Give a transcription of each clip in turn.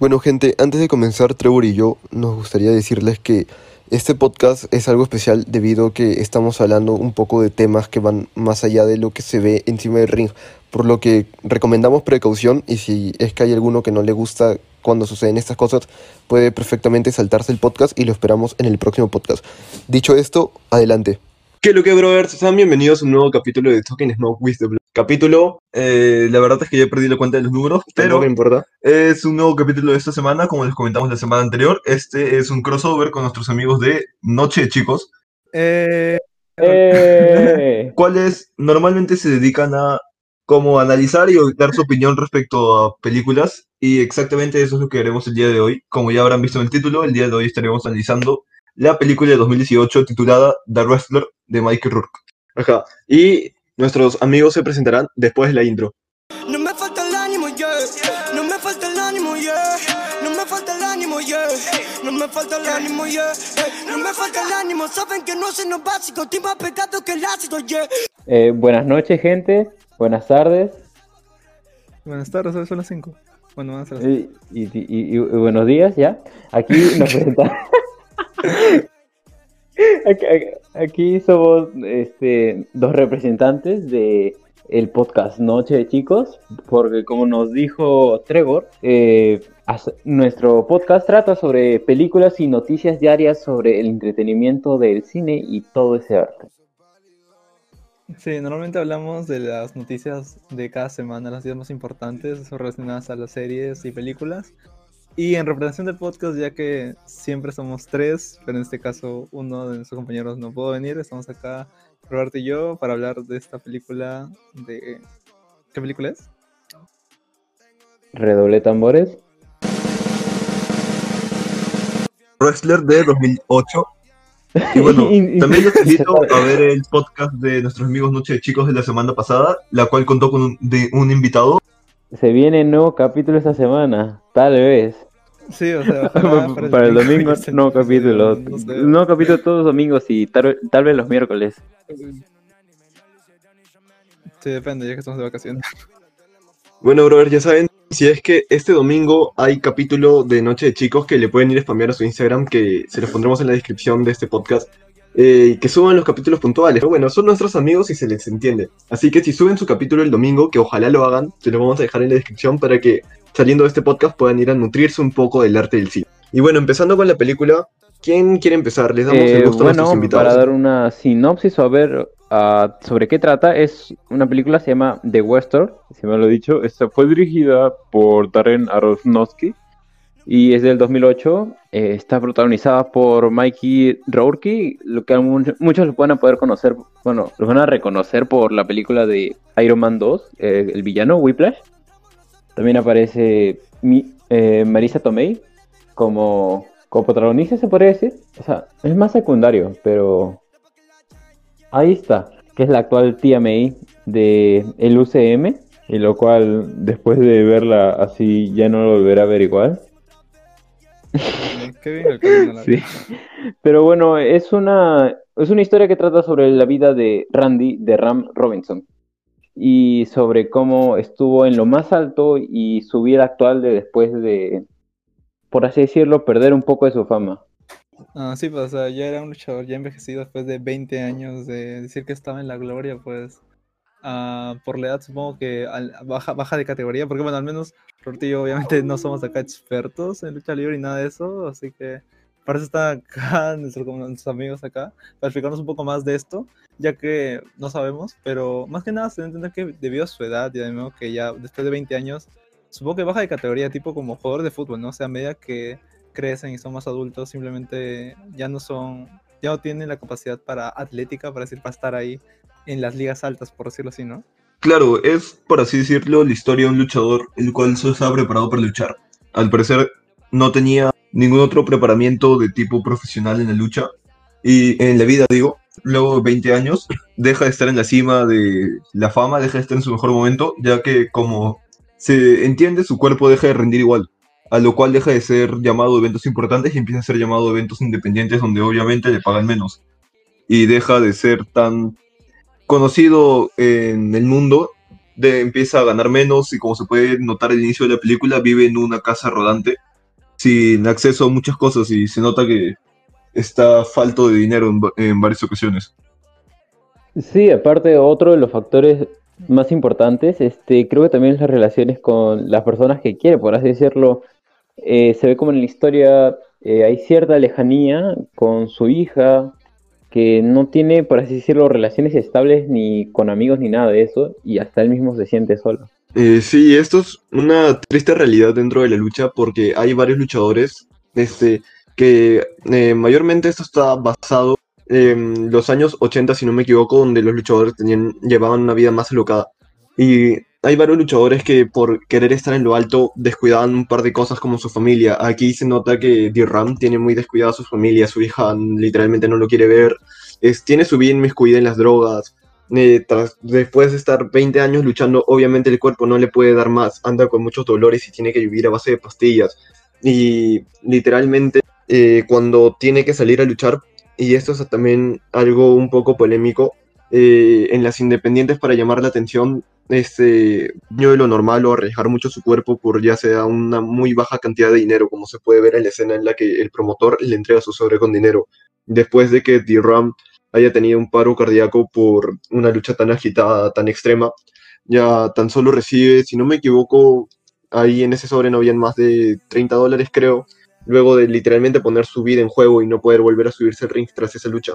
Bueno gente, antes de comenzar Trevor y yo nos gustaría decirles que este podcast es algo especial debido a que estamos hablando un poco de temas que van más allá de lo que se ve encima del ring, por lo que recomendamos precaución y si es que hay alguno que no le gusta cuando suceden estas cosas, puede perfectamente saltarse el podcast y lo esperamos en el próximo podcast. Dicho esto, adelante. ¿Qué lo que, brothers? Sean bienvenidos a un nuevo capítulo de Talking Smoke with the Blue. Capítulo, eh, la verdad es que ya perdí la cuenta de los números, pero no importa. es un nuevo capítulo de esta semana, como les comentamos la semana anterior. Este es un crossover con nuestros amigos de Noche de Chicos, Eh, ¡Eh! cuales normalmente se dedican a como analizar y dar su opinión respecto a películas. Y exactamente eso es lo que haremos el día de hoy. Como ya habrán visto en el título, el día de hoy estaremos analizando la película de 2018 titulada The Wrestler de Michael Rourke. Ajá. Y nuestros amigos se presentarán después de la intro. No me falta el ánimo, yeah. No me falta el ánimo, yeah. No me falta el ánimo, yeah. No me falta el ánimo, yeah. No me falta el ánimo, saben que no sé lo básico. Estoy más pegado que el ácido, yeah. Eh, buenas noches, gente. Buenas tardes. buenas tardes, hoy son las 5. Bueno, van a ser las Y, y- y- y- y buenos días, ¿ya? Aquí nos presentamos. Aquí, somos este, dos representantes de el podcast Noche de Chicos, porque como nos dijo Trevor, eh, nuestro podcast trata sobre películas y noticias diarias sobre el entretenimiento del cine y todo ese arte. Sí, normalmente hablamos de las noticias de cada semana, las más importantes relacionadas a las series y películas. Y en representación del podcast, ya que siempre somos tres, pero en este caso uno de nuestros compañeros no pudo venir, estamos acá, Roberto y yo, para hablar de esta película de... ¿Qué película es? Redoble tambores. Wrestler de 2008. Y bueno, también los invito a ver el podcast de nuestros amigos Noche de Chicos de la semana pasada, la cual contó con un, de un invitado. Se viene nuevo capítulo esta semana, tal vez. Sí, o sea, Para el domingo, se- nuevo capítulo. no sé. Capítulo todos los domingos y tal, tal vez los miércoles. Sí, depende, ya que estamos de vacaciones. Bueno, brother, ya saben, si es que este domingo hay capítulo de Noche de Chicos que le pueden ir a spamear a su Instagram, que se los pondremos en la descripción de este podcast, eh, que suban los capítulos puntuales. Pero bueno, son nuestros amigos y se les entiende. Así que si suben su capítulo el domingo, que ojalá lo hagan, se lo vamos a dejar en la descripción para que saliendo de este podcast puedan ir a nutrirse un poco del arte del cine. Y bueno, empezando con la película, ¿quién quiere empezar? Les damos Eh, el gusto a nuestros invitados. para dar una sinopsis o a ver ah, sobre qué trata, es una película se llama The Western, si me lo he dicho. Esta fue dirigida por Darren Aronofsky y es del 2008. Eh, está protagonizada por Mikey Rourke, lo que muchos lo van a poder conocer, bueno, lo van a reconocer por la película de Iron Man 2, eh, el villano Whiplash. También aparece eh, Marisa Tomei como, como protagonista, se podría decir. O sea, es más secundario, pero ahí está, que es la actual tía May de el UCM, y lo cual después de verla así ya no lo volverá a ver igual. Qué bien el camino, la Sí. Pero bueno, es una, es una historia que trata sobre la vida de Randy, de Ram Robinson, y sobre cómo estuvo en lo más alto y su vida actual de después de, por así decirlo, perder un poco de su fama. Ah, sí, pues, o sea, ya era un luchador ya envejecido después de 20 años de decir que estaba en la gloria, pues, ah, por la edad supongo que al- baja, baja de categoría, porque bueno, al menos Roberto y yo obviamente no somos acá expertos en lucha libre y nada de eso, así que para eso están acá nuestro- nuestros amigos acá, para explicarnos un poco más de esto, ya que no sabemos, pero más que nada se debe entender que debido a su edad y además que ya después de 20 años, supongo que baja de categoría, tipo como jugador de fútbol, ¿no? O sea, a medida que crecen y son más adultos, simplemente ya no son, ya no tienen la capacidad para atlética, para decir, para estar ahí en las ligas altas, por decirlo así, ¿no? Claro, es, por así decirlo, la historia de un luchador el cual solo estaba preparado para luchar. Al parecer no tenía ningún otro preparamiento de tipo profesional en la lucha. Y en la vida, digo, luego de 20 años, deja de estar en la cima de la fama, deja de estar en su mejor momento, ya que como se entiende, su cuerpo deja de rendir igual. A lo cual deja de ser llamado a eventos importantes y empieza a ser llamado a eventos independientes donde obviamente le pagan menos. Y deja de ser tan conocido en el mundo, de, empieza a ganar menos y como se puede notar al inicio de la película, vive en una casa rodante sin acceso a muchas cosas y se nota que está falto de dinero en, va- en varias ocasiones. Sí, aparte otro de los factores más importantes, este, creo que también las relaciones con las personas que quiere, por así decirlo, Eh, se ve como en la historia eh, hay cierta lejanía con su hija, que no tiene, por así decirlo, relaciones estables ni con amigos ni nada de eso, y hasta él mismo se siente solo. Eh, sí, esto es una triste realidad dentro de la lucha porque hay varios luchadores este, que eh, mayormente esto está basado en los años 80, si no me equivoco, donde los luchadores tenían, llevaban una vida más alocada. Y hay varios luchadores que por querer estar en lo alto descuidaban un par de cosas como su familia. Aquí se nota que D-Ram tiene muy descuidada a su familia, su hija literalmente no lo quiere ver, es, tiene su vida inmiscuida en las drogas. Eh, tras- después de estar 20 años luchando, obviamente el cuerpo no le puede dar más, anda con muchos dolores y tiene que vivir a base de pastillas. Y literalmente eh, cuando tiene que salir a luchar, y esto es también algo un poco polémico, eh, en las independientes para llamar la atención, este, yo de lo normal o arriesgar mucho su cuerpo por ya sea una muy baja cantidad de dinero, como se puede ver en la escena en la que el promotor le entrega su sobre con dinero, después de que D-Ram haya tenido un paro cardíaco por una lucha tan agitada, tan extrema, ya tan solo recibe, si no me equivoco, ahí en ese sobre no habían más de 30 dólares creo, luego de literalmente poner su vida en juego y no poder volver a subirse al ring tras esa lucha.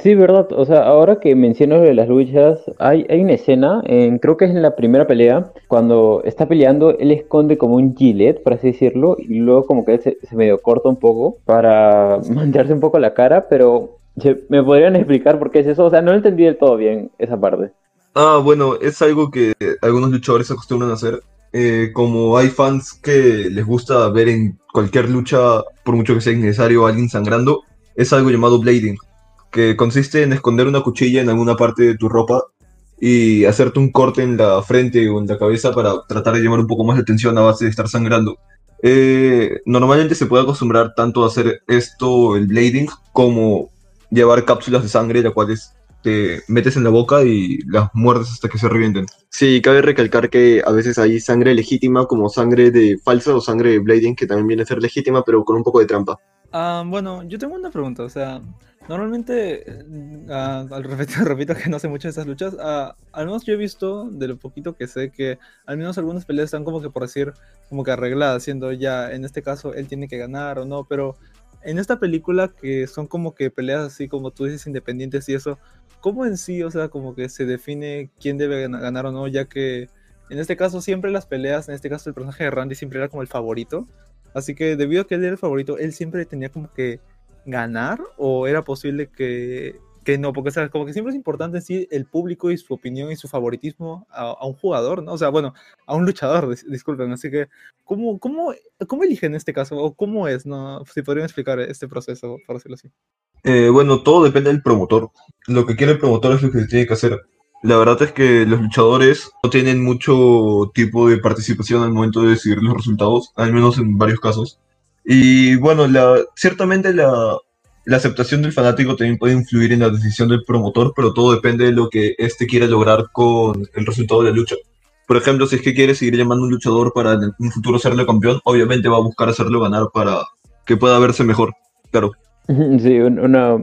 Sí, verdad. O sea, ahora que menciono lo de las luchas, hay, hay una escena, en, creo que es en la primera pelea, cuando está peleando, él esconde como un gilet, por así decirlo, y luego como que se, se medio corta un poco para mancharse un poco la cara, pero ¿me podrían explicar por qué es eso? O sea, no entendí del todo bien esa parte. Ah, bueno, es algo que algunos luchadores acostumbran a hacer. Eh, como hay fans que les gusta ver en cualquier lucha, por mucho que sea innecesario, alguien sangrando, es algo llamado blading, que consiste en esconder una cuchilla en alguna parte de tu ropa y hacerte un corte en la frente o en la cabeza para tratar de llamar un poco más la atención a base de estar sangrando. Eh, normalmente se puede acostumbrar tanto a hacer esto, el blading, como llevar cápsulas de sangre, las cuales te metes en la boca y las muerdes hasta que se revienten. Sí, cabe recalcar que a veces hay sangre legítima como sangre de falsa o sangre de blading que también viene a ser legítima pero con un poco de trampa. Ah, bueno, yo tengo una pregunta, o sea, normalmente, eh, ah, al repito, repito que no sé mucho de esas luchas, ah, al menos yo he visto, de lo poquito que sé, que al menos algunas peleas están como que por decir, como que arregladas, siendo ya, en este caso, él tiene que ganar o no, pero en esta película que son como que peleas así como tú dices, independientes y eso, ¿cómo en sí, o sea, como que se define quién debe gana- ganar o no, ya que en este caso siempre las peleas, en este caso el personaje de Randy siempre era como el favorito, Así que debido a que él era el favorito, él siempre tenía como que ganar o era posible que, que no, porque sea, como que siempre es importante en sí el público y su opinión y su favoritismo a, a un jugador, ¿no? O sea, bueno, a un luchador, dis- disculpen. Así que, ¿cómo, cómo, ¿cómo eligen este caso? ¿O cómo es? No? Si podrían explicar este proceso, por decirlo así. Eh, bueno, todo depende del promotor. Lo que quiere el promotor es lo que se tiene que hacer. La verdad es que los luchadores no tienen mucho tipo de participación al momento de decidir los resultados, al menos en varios casos. Y bueno, ciertamente la, la aceptación del fanático también puede influir en la decisión del promotor, pero todo depende de lo que éste quiera lograr con el resultado de la lucha. Por ejemplo, si es que quiere seguir llamando a un luchador para en un futuro serle campeón, obviamente va a buscar hacerlo ganar para que pueda verse mejor. Claro. Sí, un- una...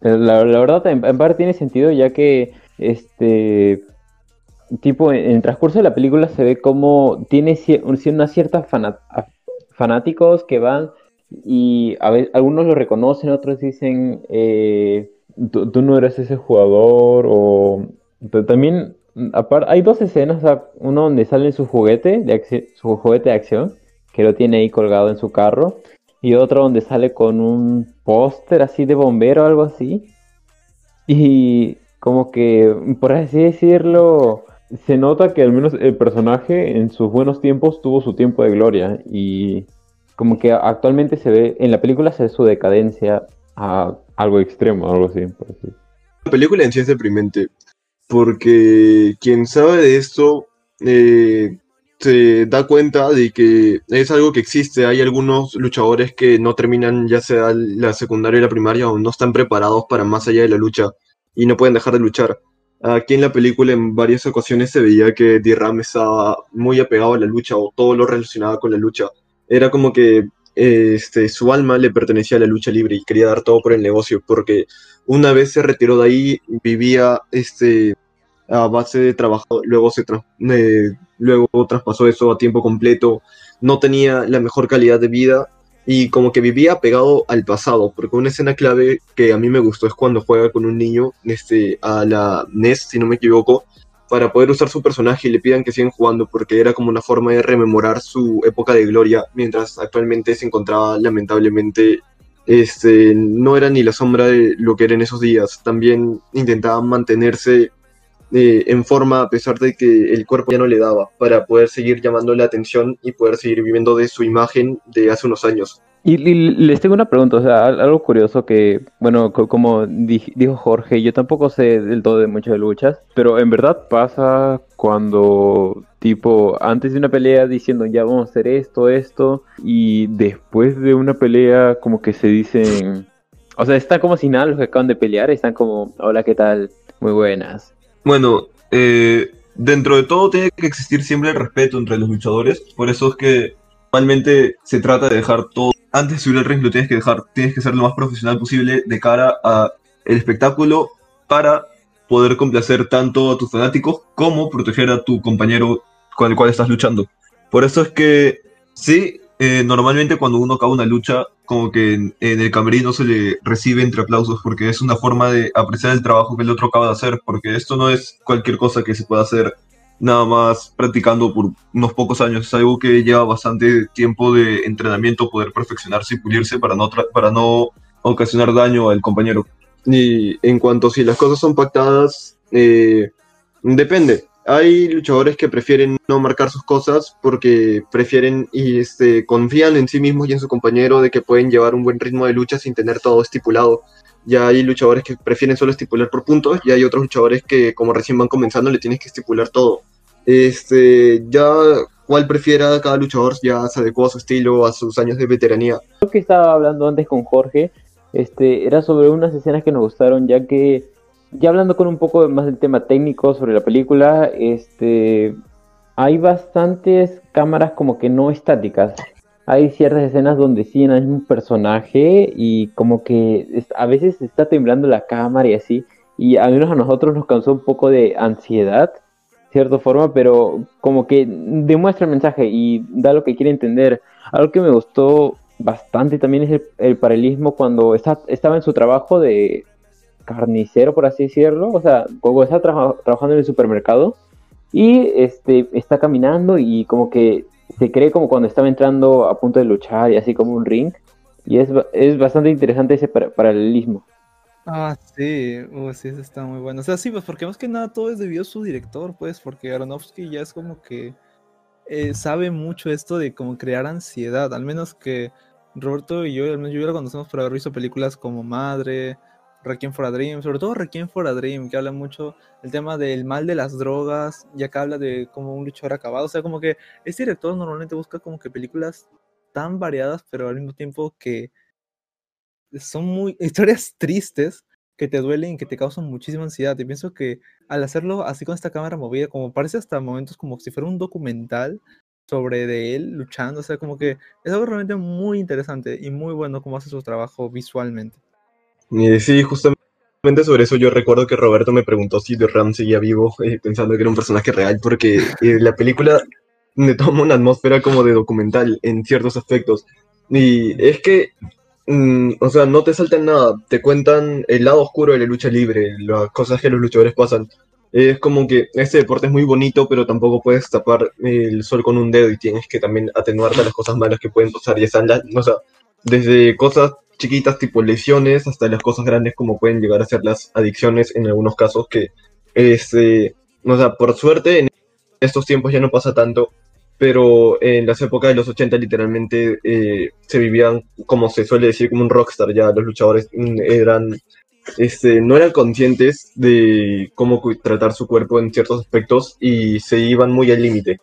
La, la verdad, en, parte tiene sentido, ya que este tipo en, el transcurso de la película se ve como tiene una cierta fana- a- fanáticos que van y a ve- algunos lo reconocen, otros dicen eh, tú, no eres ese jugador o también apar- hay dos escenas, uno donde sale su juguete de su juguete de acción que lo tiene ahí colgado en su carro y otro donde sale con un póster así de bombero o algo así. Y como que, por así decirlo, se nota que al menos el personaje en sus buenos tiempos tuvo su tiempo de gloria y como que actualmente se ve, en la película se ve su decadencia a algo extremo, algo así. así. La película en sí es deprimente, porque quien sabe de esto eh, se da cuenta de que es algo que existe. Hay algunos luchadores que no terminan ya sea la secundaria y la primaria o no están preparados para más allá de la lucha y no pueden dejar de luchar. Aquí en la película en varias ocasiones se veía que D-Ram estaba muy apegado a la lucha o todo lo relacionado con la lucha. Era como que este, su alma le pertenecía a la lucha libre y quería dar todo por el negocio, porque una vez se retiró de ahí, vivía este, a base de trabajo, luego, se eh, luego traspasó eso a tiempo completo, no tenía la mejor calidad de vida y como que vivía pegado al pasado, porque una escena clave que a mí me gustó es cuando juega con un niño este, a la NES, si no me equivoco, para poder usar su personaje y le pidan que sigan jugando porque era como una forma de rememorar su época de gloria, mientras actualmente se encontraba lamentablemente este, no era ni la sombra de lo que era en esos días. También intentaba mantenerse eh, en forma a pesar de que el cuerpo ya no le daba, para poder seguir llamando la atención y poder seguir viviendo de su imagen de hace unos años. Y, les tengo una pregunta, o sea, al- algo curioso que, bueno, co- como dij- dijo Jorge, yo tampoco sé del todo de mucho de luchas, pero en verdad pasa cuando, tipo, antes de una pelea diciendo ya vamos a hacer esto, esto, y después de una pelea como que se dicen, o sea, están como sin nada los que acaban de pelear, están como, hola, ¿qué tal? Muy buenas. Bueno, eh, dentro de todo tiene que existir siempre el respeto entre los luchadores, por eso es que normalmente se trata de dejar todo, antes de subir al ring lo tienes que dejar, tienes que ser lo más profesional posible de cara a el espectáculo para poder complacer tanto a tus fanáticos como proteger a tu compañero con el cual estás luchando. Por eso es que sí, eh, normalmente cuando uno acaba una lucha, como que en, en el camerino se le recibe entre aplausos porque es una forma de apreciar el trabajo que el otro acaba de hacer, porque esto no es cualquier cosa que se pueda hacer nada más practicando por unos pocos años, es algo que lleva bastante tiempo de entrenamiento, poder perfeccionarse y pulirse para no, para no ocasionar daño al compañero. Y en cuanto a si las cosas son pactadas, eh, depende. Hay luchadores que prefieren no marcar sus cosas porque prefieren y este, confían en sí mismos y en su compañero de que pueden llevar un buen ritmo de lucha sin tener todo estipulado. Ya hay luchadores que prefieren solo estipular por puntos y hay otros luchadores que como recién van comenzando le tienes que estipular todo. Este, ya cuál prefiera cada luchador ya se adecua a su estilo, a sus años de veteranía. Lo que estaba hablando antes con Jorge, este, era sobre unas escenas que nos gustaron, ya que, ya hablando con un poco más del tema técnico sobre la película, este, hay bastantes cámaras como que no estáticas. Hay ciertas escenas donde sí hay un personaje y como que a veces está temblando la cámara y así, y al menos a nosotros nos causó un poco de ansiedad, cierta forma, pero como que demuestra el mensaje y da lo que quiere entender. Algo que me gustó bastante también es el, el paralelismo cuando está, estaba en su trabajo de carnicero, por así decirlo, o sea, cuando está traba- trabajando en el supermercado y este, está caminando y como que se cree como cuando estaba entrando a punto de luchar y así como un ring. Y es, es bastante interesante ese para- paralelismo. Ah, sí, uh, sí, eso está muy bueno. O sea, sí, pues porque más que nada todo es debido a su director, pues, porque Aronofsky ya es como que eh, sabe mucho esto de como crear ansiedad, al menos que Roberto y yo, al menos yo ya lo conocemos por haber visto películas como Madre, Requiem for a Dream, sobre todo Requiem for a Dream, que habla mucho del tema del mal de las drogas, y acá habla de como un luchador acabado, o sea, como que este director normalmente busca como que películas tan variadas, pero al mismo tiempo que son muy historias tristes que te duelen y que te causan muchísima ansiedad. Y pienso que al hacerlo así con esta cámara movida, como parece hasta momentos como si fuera un documental sobre de él luchando, o sea, como que es algo realmente muy interesante y muy bueno como hace su trabajo visualmente. Eh, sí, justamente sobre eso yo recuerdo que Roberto me preguntó si The Ram seguía vivo, eh, pensando que era un personaje real, porque eh, la película me toma una atmósfera como de documental en ciertos aspectos. Y es que, mm, o sea, no te saltan nada, te cuentan el lado oscuro de la lucha libre, las cosas que los luchadores pasan. Es como que este deporte es muy bonito, pero tampoco puedes tapar el sol con un dedo y tienes que también atenuarte a las cosas malas que pueden pasar. Y están las, o sea, desde cosas chiquitas tipo lesiones hasta las cosas grandes como pueden llegar a ser las adicciones en algunos casos que, este, o sea, por suerte en estos tiempos ya no pasa tanto, pero en las épocas de los 80 literalmente eh, se vivían, como se suele decir, como un rockstar, ya los luchadores eran, este, no eran conscientes de cómo tratar su cuerpo en ciertos aspectos y se iban muy al límite.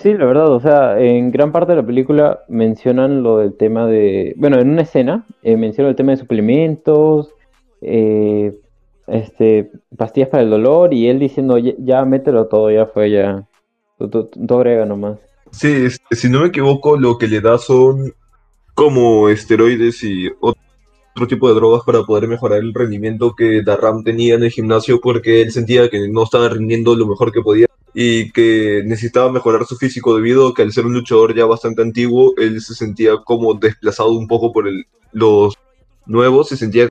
Sí, la verdad, o sea, en gran parte de la película mencionan lo del tema de, bueno, en una escena eh, mencionan el tema de suplementos, eh, este, pastillas para el dolor y él diciendo, ya, mételo todo, ya fue, ya, tú agrega nomás. Sí, este, si no me equivoco, lo que le da son como esteroides y otro tipo de drogas para poder mejorar el rendimiento que Darram tenía en el gimnasio porque él sentía que no estaba rindiendo lo mejor que podía y que necesitaba mejorar su físico debido a que al ser un luchador ya bastante antiguo, él se sentía como desplazado un poco por el, los nuevos, se sentía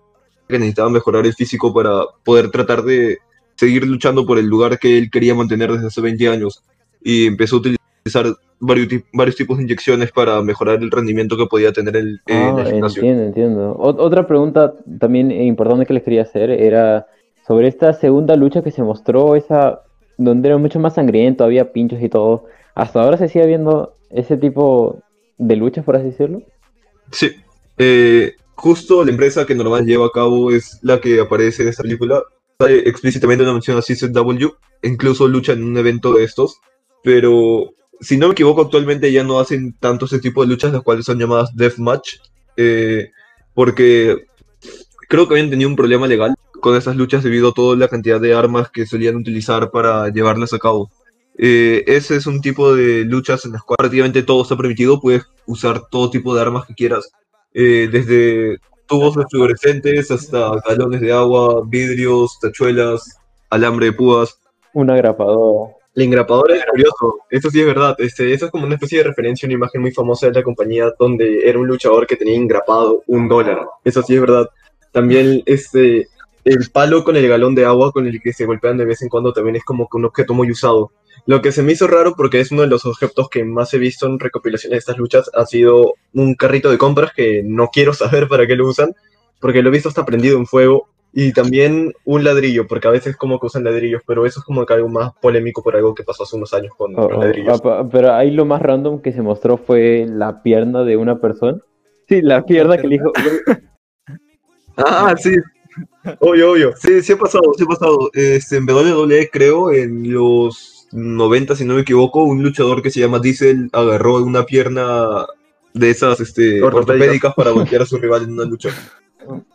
que necesitaba mejorar el físico para poder tratar de seguir luchando por el lugar que él quería mantener desde hace 20 años y empezó a utilizar varios, varios tipos de inyecciones para mejorar el rendimiento que podía tener en, en Ah, el gimnasio. entiendo, entiendo. Ot- otra pregunta también importante que les quería hacer era sobre esta segunda lucha que se mostró, esa donde era mucho más sangriento, había pinchos y todo. ¿Hasta ahora se sigue viendo ese tipo de luchas, por así decirlo? Sí, eh, justo la empresa que normal lleva a cabo es la que aparece en esta película. Sale explícitamente una mención a CZW, incluso lucha en un evento de estos, pero si no me equivoco, actualmente ya no hacen tanto ese tipo de luchas, las cuales son llamadas Deathmatch, eh, porque creo que habían tenido un problema legal con esas luchas debido a toda la cantidad de armas que solían utilizar para llevarlas a cabo. Eh, ese es un tipo de luchas en las cuales prácticamente todo está permitido, puedes usar todo tipo de armas que quieras, eh, desde tubos fluorescentes hasta galones de agua, vidrios, tachuelas, alambre de púas. Un agrapador. La engrapadora es curioso, eso sí es verdad. Este, eso es como una especie de referencia a una imagen muy famosa de la compañía donde era un luchador que tenía engrapado un dólar. Eso sí es verdad. También este, el palo con el galón de agua con el que se golpean de vez en cuando también es como que un objeto muy usado. Lo que se me hizo raro porque es uno de los objetos que más he visto en recopilaciones de estas luchas ha sido un carrito de compras que no quiero saber para qué lo usan porque lo he visto hasta prendido en fuego y también un ladrillo, porque a veces como que usan ladrillos, pero eso es como que algo más polémico por algo que pasó hace unos años con Oh, los oh, ladrillos. ah, pa- pero ahí lo más random que se mostró fue la pierna de una persona. Sí, la pierna que le dijo. Ah, sí. Obvio, obvio. Sí, sí ha pasado, sí ha pasado. Este, en WWE, creo, en los 90, si no me equivoco, un luchador que se llama Diesel agarró una pierna de esas este, Ortopédicas. para golpear a su rival en una lucha.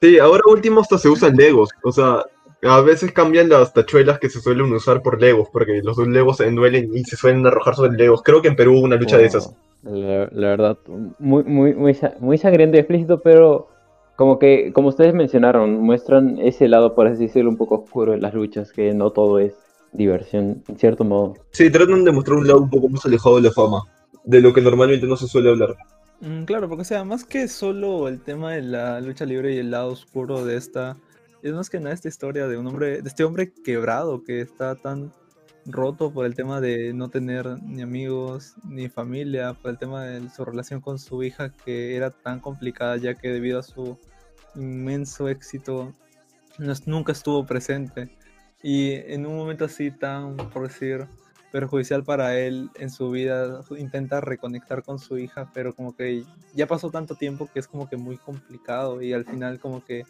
Sí, ahora último hasta se usan legos, o sea, a veces cambian las tachuelas que se suelen usar por legos, porque los legos se duelen y se suelen arrojar sobre legos. Creo que en Perú hubo una lucha de esas. La, la verdad, muy, muy, muy, muy sangriento y explícito, pero como que, como ustedes mencionaron, muestran ese lado, por así decirlo, un poco oscuro de las luchas, que no todo es diversión, en cierto modo. Sí, tratan de mostrar un lado un poco más alejado de la fama, de lo que normalmente no se suele hablar. Mm, claro, porque o sea, más que solo el tema de la lucha libre y el lado oscuro de esta, es más que nada esta historia de un hombre, de este hombre quebrado que está tan roto por el tema de no tener ni amigos ni familia, por el tema de su relación con su hija que era tan complicada ya que debido a su inmenso éxito no nunca estuvo presente. Y en un momento así tan, por decir, perjudicial para él en su vida, intenta reconectar con su hija, pero como que ya pasó tanto tiempo que es como que muy complicado y al final como que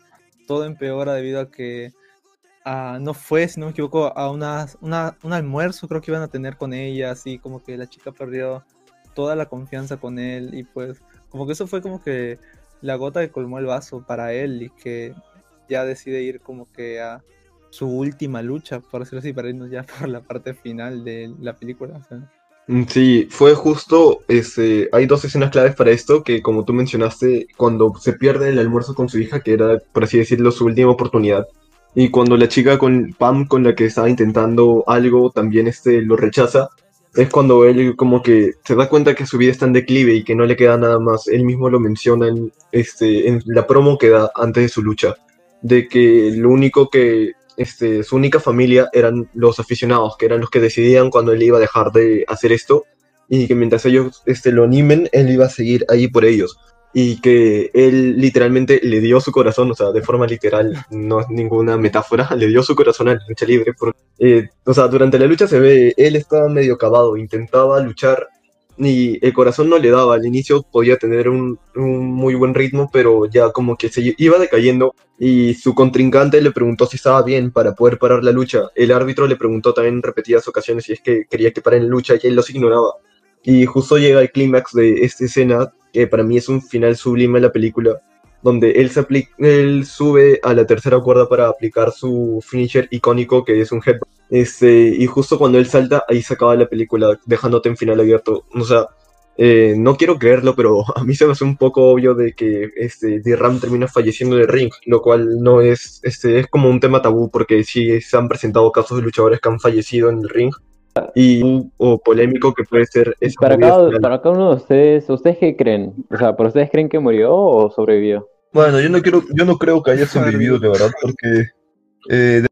todo empeora debido a que no fue, si no me equivoco, a una, un almuerzo creo que iban a tener con ella, así como que la chica perdió toda la confianza con él y pues como que eso fue como que la gota que colmó el vaso para él y que ya decide ir como que a su última lucha, por decirlo así, para irnos ya por la parte final de la película. Mm, Sí, fue justo, este, hay dos escenas claves para esto, que como tú mencionaste, cuando se pierde el almuerzo con su hija, que era, por así decirlo, su última oportunidad, y cuando la chica con Pam, con la que estaba intentando algo, también este, lo rechaza, es cuando él como que se da cuenta que su vida está en declive y que no le queda nada más. Él mismo lo menciona en, este, en la promo que da antes de su lucha, de que lo único que este, su única familia eran los aficionados, que eran los que decidían cuando él iba a dejar de hacer esto, y que mientras ellos este, lo animen, él iba a seguir ahí por ellos. Y que él literalmente le dio su corazón, o sea, de forma literal, no es ninguna metáfora, le dio su corazón a la lucha libre. eh, o sea, durante la lucha se ve, él estaba medio acabado, intentaba luchar y el corazón no le daba. Al inicio podía tener un, un muy buen ritmo, pero ya como que se iba decayendo y su contrincante le preguntó si estaba bien para poder parar la lucha. El árbitro le preguntó también en repetidas ocasiones si es que quería que paren la lucha y él los ignoraba. Y justo llega el clímax de esta escena, que para mí es un final sublime de la película, donde él, se apli- él sube a la tercera cuerda para aplicar su finisher icónico, que es un headbutt. Este, y justo cuando él salta, ahí se acaba la película, dejándote en final abierto. O sea, eh, no quiero creerlo, pero a mí se me hace un poco obvio de que este, D-Ram termina falleciendo en el ring, lo cual no es, este, es como un tema tabú, porque sí se han presentado casos de luchadores que han fallecido en el ring, y o polémico que puede ser esa Para cada, final. para cada uno de ustedes, ¿ustedes qué creen? O sea, ¿por ustedes creen que murió o sobrevivió? Bueno, yo no quiero, yo no creo que haya sobrevivido de verdad, porque eh, de,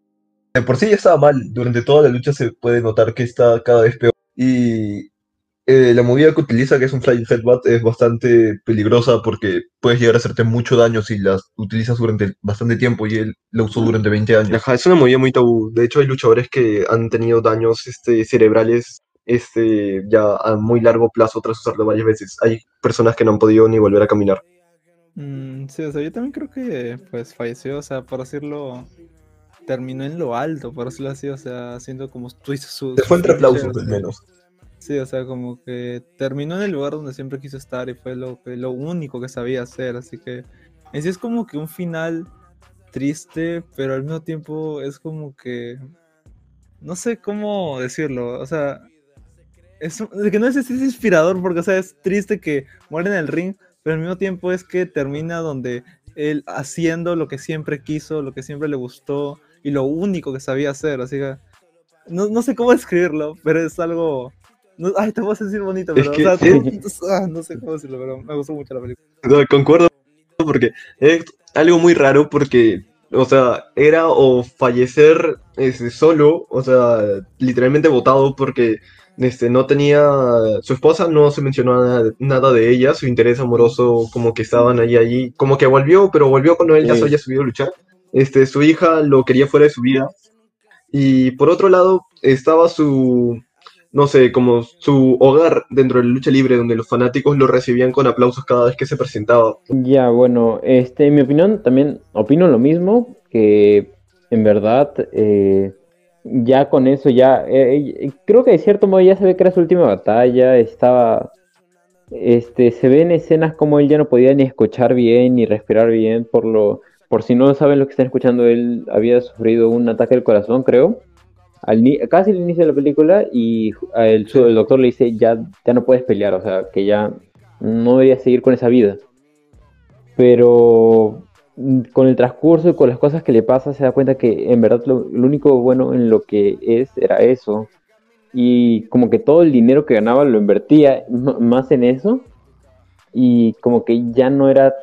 de por sí ya estaba mal. Durante toda la lucha se puede notar que está cada vez peor. Y eh, la movida que utiliza, que es un flying headbutt, es bastante peligrosa porque puedes llegar a hacerte mucho daño si las utilizas durante bastante tiempo y él la usó durante 20 años. Ajá, es una movida muy tabú. De hecho, hay luchadores que han tenido daños este, cerebrales este, ya a muy largo plazo tras usarlo varias veces. Hay personas que no han podido ni volver a caminar. Mm, sí, o sea, yo también creo que pues falleció, o sea, por decirlo, terminó en lo alto, por decirlo así, o sea, haciendo como su, su, Se fue entre aplausos, al sí. menos. Sí, o sea, como que terminó en el lugar donde siempre quiso estar y fue lo, que- lo único que sabía hacer, así que en sí es como que un final triste, pero al mismo tiempo es como que, no sé cómo decirlo, o sea, es, de que no es, es inspirador porque, o sea, es triste que muere en el ring, pero al mismo tiempo es que termina donde él haciendo lo que siempre quiso, lo que siempre le gustó y lo único que sabía hacer, así que no, no sé cómo describirlo, pero es algo... No, ay, te voy a decir bonito, Es pero que o sea, es- no, ah, no sé cómo decirlo, pero me gustó mucho la película. No, concuerdo porque es algo muy raro porque, o sea, era o fallecer este, solo, o sea, literalmente votado porque este, no tenía, su esposa no se mencionó nada, nada de ella, su interés amoroso como que estaban ahí, allí, como que volvió, pero volvió cuando él ya se había subido a luchar. Este, su hija lo quería fuera de su vida. Y por otro lado, estaba su, no sé, como su hogar dentro de la lucha libre, donde los fanáticos lo recibían con aplausos cada vez que se presentaba. Ya, bueno, este, en mi opinión también opino lo mismo, que en verdad eh, ya con eso ya, eh, eh, creo que de cierto modo ya se ve que era su última batalla, estaba, este, se ven escenas como él ya no podía ni escuchar bien ni respirar bien, por lo, por si no saben lo que están escuchando, él había sufrido un ataque al corazón, creo, casi al inicio de la película y el, doctor le dice ya, ya no puedes pelear, o sea, que ya no debería seguir con esa vida. Pero mm, con el transcurso y con las cosas que le pasa se da cuenta que en verdad lo, lo único bueno en lo que es era eso. Y como que todo el dinero que ganaba lo invertía más en eso. Y como que ya no era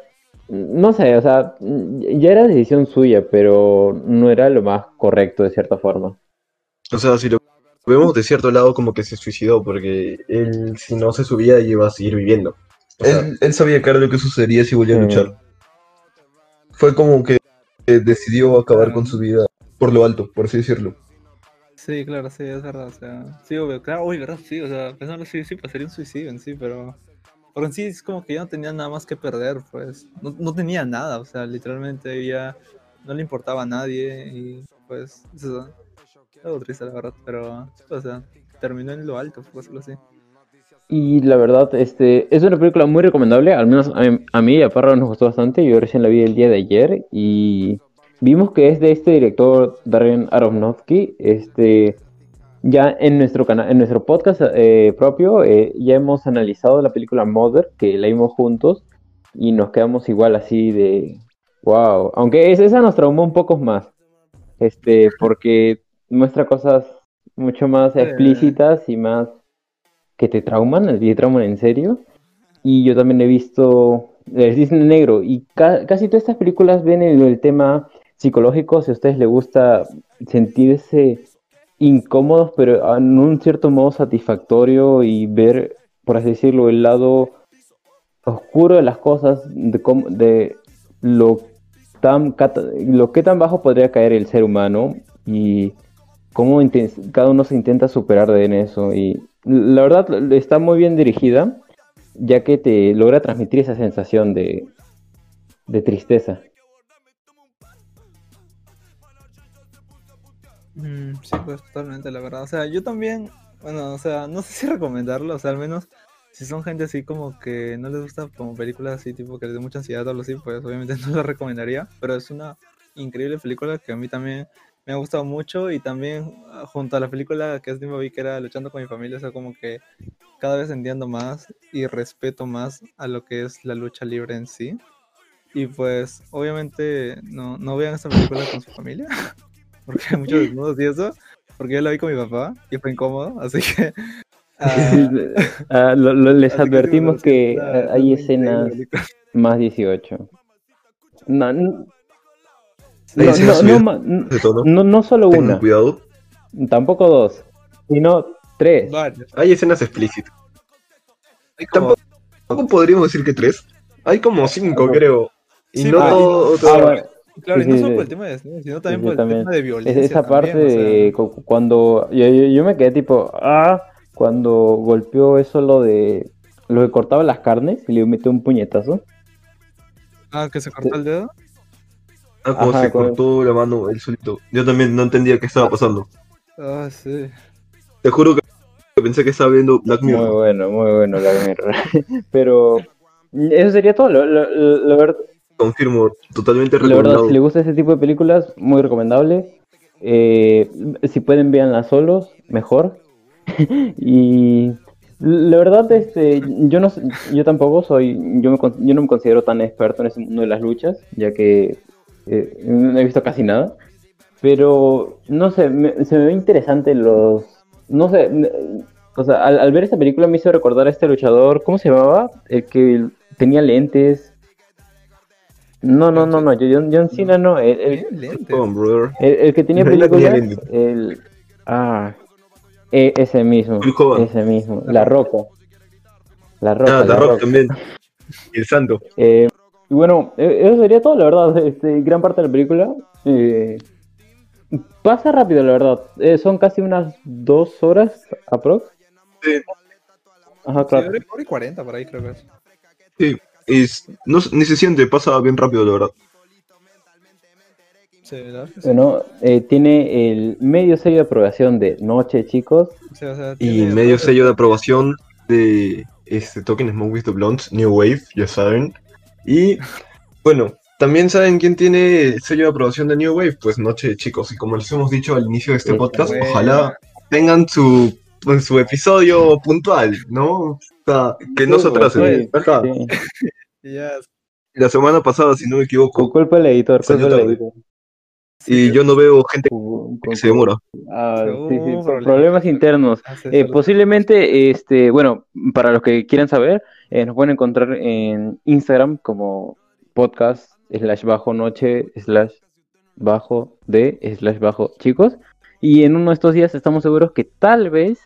no sé, o sea, ya era decisión suya, pero no era lo más correcto de cierta forma. O sea, si lo vemos de cierto lado, como que se suicidó, porque él, si no se subía, iba a seguir viviendo. O sea, Él, él sabía era lo que sucedería si volvía a Sí. luchar. Fue como que eh, decidió acabar con su vida por lo alto, por así decirlo. Sí, claro, sí, es verdad, o sea, sí, obvio, claro, uy, verdad, sí, o sea, pensando sí, sí, pues sería un suicidio en sí, pero, pero en sí es como que ya no tenía nada más que perder, pues, no, no tenía nada, o sea, literalmente ya no le importaba a nadie y, pues, eso, algo triste, la verdad, pero, o sea, terminó en lo alto, por decirlo así. Y la verdad, este, es una película muy recomendable, al menos a, mí- a y a Parra nos gustó bastante, yo recién la vi el día de ayer y vimos que es de este director Darren Aronofsky, este, ya en nuestro canal, en nuestro podcast eh, propio, eh, ya hemos analizado la película Mother, que la vimos juntos y nos quedamos igual así de, wow, aunque es- esa nos traumó un poco más, este, porque muestra cosas mucho más Sí. explícitas y más que te trauman, te trauman en serio. Y yo también he visto el Cisne Negro y ca- casi todas estas películas ven el, el tema psicológico, si a ustedes les gusta sentirse incómodos, pero en un cierto modo satisfactorio y ver, por así decirlo, el lado oscuro de las cosas, de, cómo- de lo tan lo que tan bajo podría caer el ser humano y cómo cada uno se intenta superar en eso y la verdad está muy bien dirigida ya que te logra transmitir esa sensación de, de tristeza. Mm, sí, pues totalmente, la verdad. O sea, yo también, bueno, o sea, no sé si recomendarlo, o sea, al menos si son gente así como que no les gusta como películas así, tipo que les dé mucha ansiedad o algo así, pues obviamente no la recomendaría, pero es una increíble película que a mí también me ha gustado mucho y también ah, junto a la película que es de vi que era Luchando con mi familia, o sea, como que cada vez entiendo más y respeto más a lo que es la lucha libre en sí. Y pues, obviamente, no, no vean esta película con su familia, porque hay muchos desnudos y eso, porque yo la vi con mi papá y fue incómodo, así que... ah, Ah, lo- lo- les que advertimos que ah, está hay escenas más 18. No, no, no, no, solo Tengan una, cuidado. tampoco dos, sino tres. Hay escenas explícitas. Hay como- Tampoco podríamos decir que tres. Hay como cinco, creo. Y Sí, no pero- todo. Ah, todo- bueno, Claro, Sí, y no sí, solo sí. por el tema de sino también Sí, por el también. tema de violencia. esa parte también, o sea, de cu- cuando yo, yo- yo me quedé tipo, ah, cuando golpeó eso lo de lo que cortaba las carnes y le metió un puñetazo. Ah, que se cortó el dedo. Ah, como Ajá, se con- cortó la mano él solito. Yo también no entendía qué estaba pasando. Ah, sí. Te juro que pensé que estaba viendo Black Muy Mirror. bueno, muy bueno la guerra. Pero eso sería todo. Lo- lo- lo- la verdad, Confirmo, totalmente La verdad, recomendado. si les gusta ese tipo de películas, muy recomendable. Eh, si pueden, véanlas solos, mejor. y la verdad, este, yo no, yo tampoco soy, yo, me, yo no me considero tan experto en ese mundo de las luchas, ya que eh, no he visto casi nada. Pero, no sé, me- se me ve interesante los, no sé, me- o sea, al, al ver esta película me hizo recordar a este luchador, ¿cómo se llamaba? El que tenía lentes. No, no, no, no, John, John Cena no, el, el- el, el que tenía películas, lentes. el... Ah, e- ese mismo, ese mismo, La Roca. La Roca, Ah, La Roca. también. Y el santo. Eh, y bueno, eh, eso sería todo, la verdad, este, gran parte de la película. eh, pasa rápido, la verdad, eh, son casi unas dos horas aprox. Sí. Ajá, Sí, claro. y- hora y 40 por ahí creo que es. Sí. Y s- no, ni se siente, pasa bien rápido, la verdad. Sí, sí. Bueno, eh, tiene el medio sello de aprobación de Noche, chicos. Sí, o sea, Y medio sello de aprobación de este Token Smoke with the Blondes, New Wave, ya saben. Y bueno, también saben quién tiene el sello de aprobación de New Wave, pues Noche de Chicos. Y como les hemos dicho al inicio de este Sí, podcast, ojalá tengan su, pues, su episodio puntual, ¿no? O sea, que no se atrasen. Sí, ya, La semana pasada, si no me Con equivoco, culpa del editor, culpa editor. Y yo no veo gente Con- que se demora. Ah, Hubo sí, sí, problemas. pro- problemas internos. Eh, posiblemente, este, bueno, para los que quieran saber, eh, nos pueden encontrar en Instagram como podcast slash bajo noche slash bajo de slash bajo chicos. Y en uno de estos días estamos seguros que tal vez,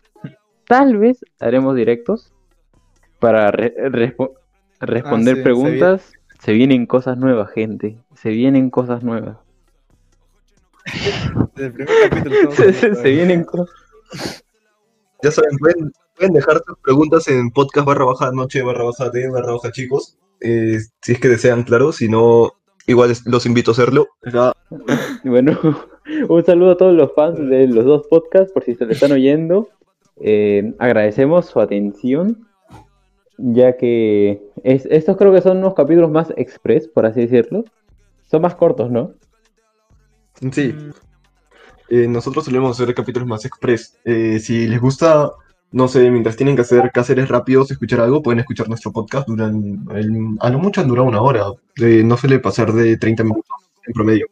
tal vez haremos directos para re- respo- responder Ah, sí, se preguntas. Se vienen cosas nuevas, gente. Se vienen cosas nuevas. Desde el primer capítulo Se, se de- vienen cosas. Ya saben, pueden, pueden dejar sus preguntas en podcast barra baja noche barra baja de barra baja chicos. eh, si es que desean, claro. Si no, igual los invito a hacerlo. Bueno, un saludo a todos los fans de los dos podcasts, por si se lo están oyendo. Eh, agradecemos su atención, ya que es- estos creo que son unos capítulos más express, por así decirlo. Son más cortos, ¿no? Sí, eh, nosotros solemos hacer capítulos más express. Eh, si les gusta, no sé, mientras tienen que hacer cáceres rápidos, escuchar algo, pueden escuchar nuestro podcast. Duran, a lo mucho durado una hora. Eh, no suele pasar de 30 minutos en promedio.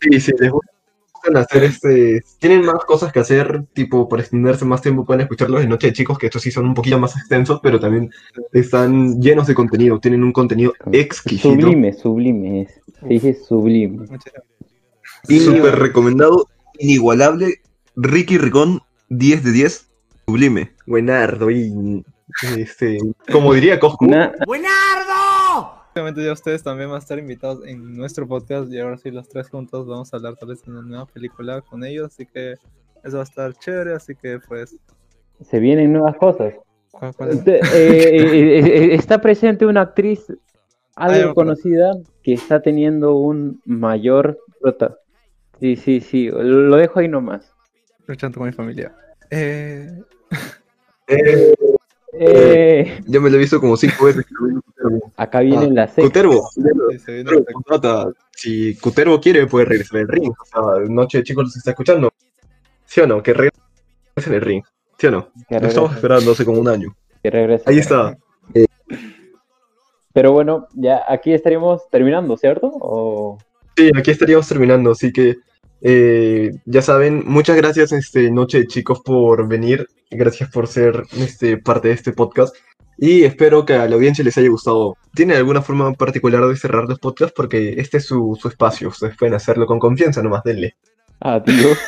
Sí, sí, les gustan hacer este. Tienen más cosas que hacer, tipo, para extenderse más tiempo, pueden escucharlos en Noche de Chicos, que estos sí son un poquito más extensos, pero también están llenos de contenido. Tienen un contenido exquisito. Sublime, sublime es. Se dice sublime. Y súper recomendado, inigualable, Ricky Ricón, 10 de 10, sublime. Buenardo y... Este, como diría Coscu, Na- Obviamente ya ustedes también van a estar invitados en nuestro podcast y ahora sí los tres juntos vamos a hablar tal vez de una nueva película con ellos, así que eso va a estar chévere, así que pues... se vienen nuevas cosas. ¿cuál- cuál es? Te- eh, eh, eh, está presente una actriz Ah, algo me conocida que está teniendo un mayor Sí, sí, sí, lo dejo ahí nomás. Luchando con mi familia. Eh, eh, Eh, Ya me lo he visto como cinco veces. acá viene Ah, la sexta. Sí, se contrata. Si Cutervo quiere, puede regresar al ring. O sea, Noche de Chicos los está escuchando. ¿Sí o no? Que regrese en el ring. ¿Sí o no? Lo estamos esperando hace como un año. que regrese. Ahí está. Pero bueno, ya aquí estaríamos terminando, ¿cierto? O... Sí, aquí estaríamos terminando, así que eh, ya saben, muchas gracias este Noche de Chicos por venir, gracias por ser este, parte de este podcast y espero que a la audiencia les haya gustado. ¿Tienen alguna forma particular de cerrar los podcasts? Porque este es su, su espacio, ustedes pueden hacerlo con confianza, nomás denle. Adiós.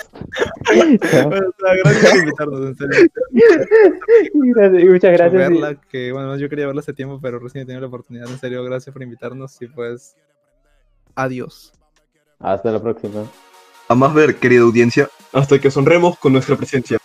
Chao. Bueno, gracias por invitarnos, en serio. Gracias- muchas gracias. verla, que bueno, yo quería verla hace tiempo, pero recién he tenido la oportunidad. En serio, gracias por invitarnos y pues. Adiós. Hasta la próxima. A más ver, querida audiencia, hasta que sonremos con nuestra presencia.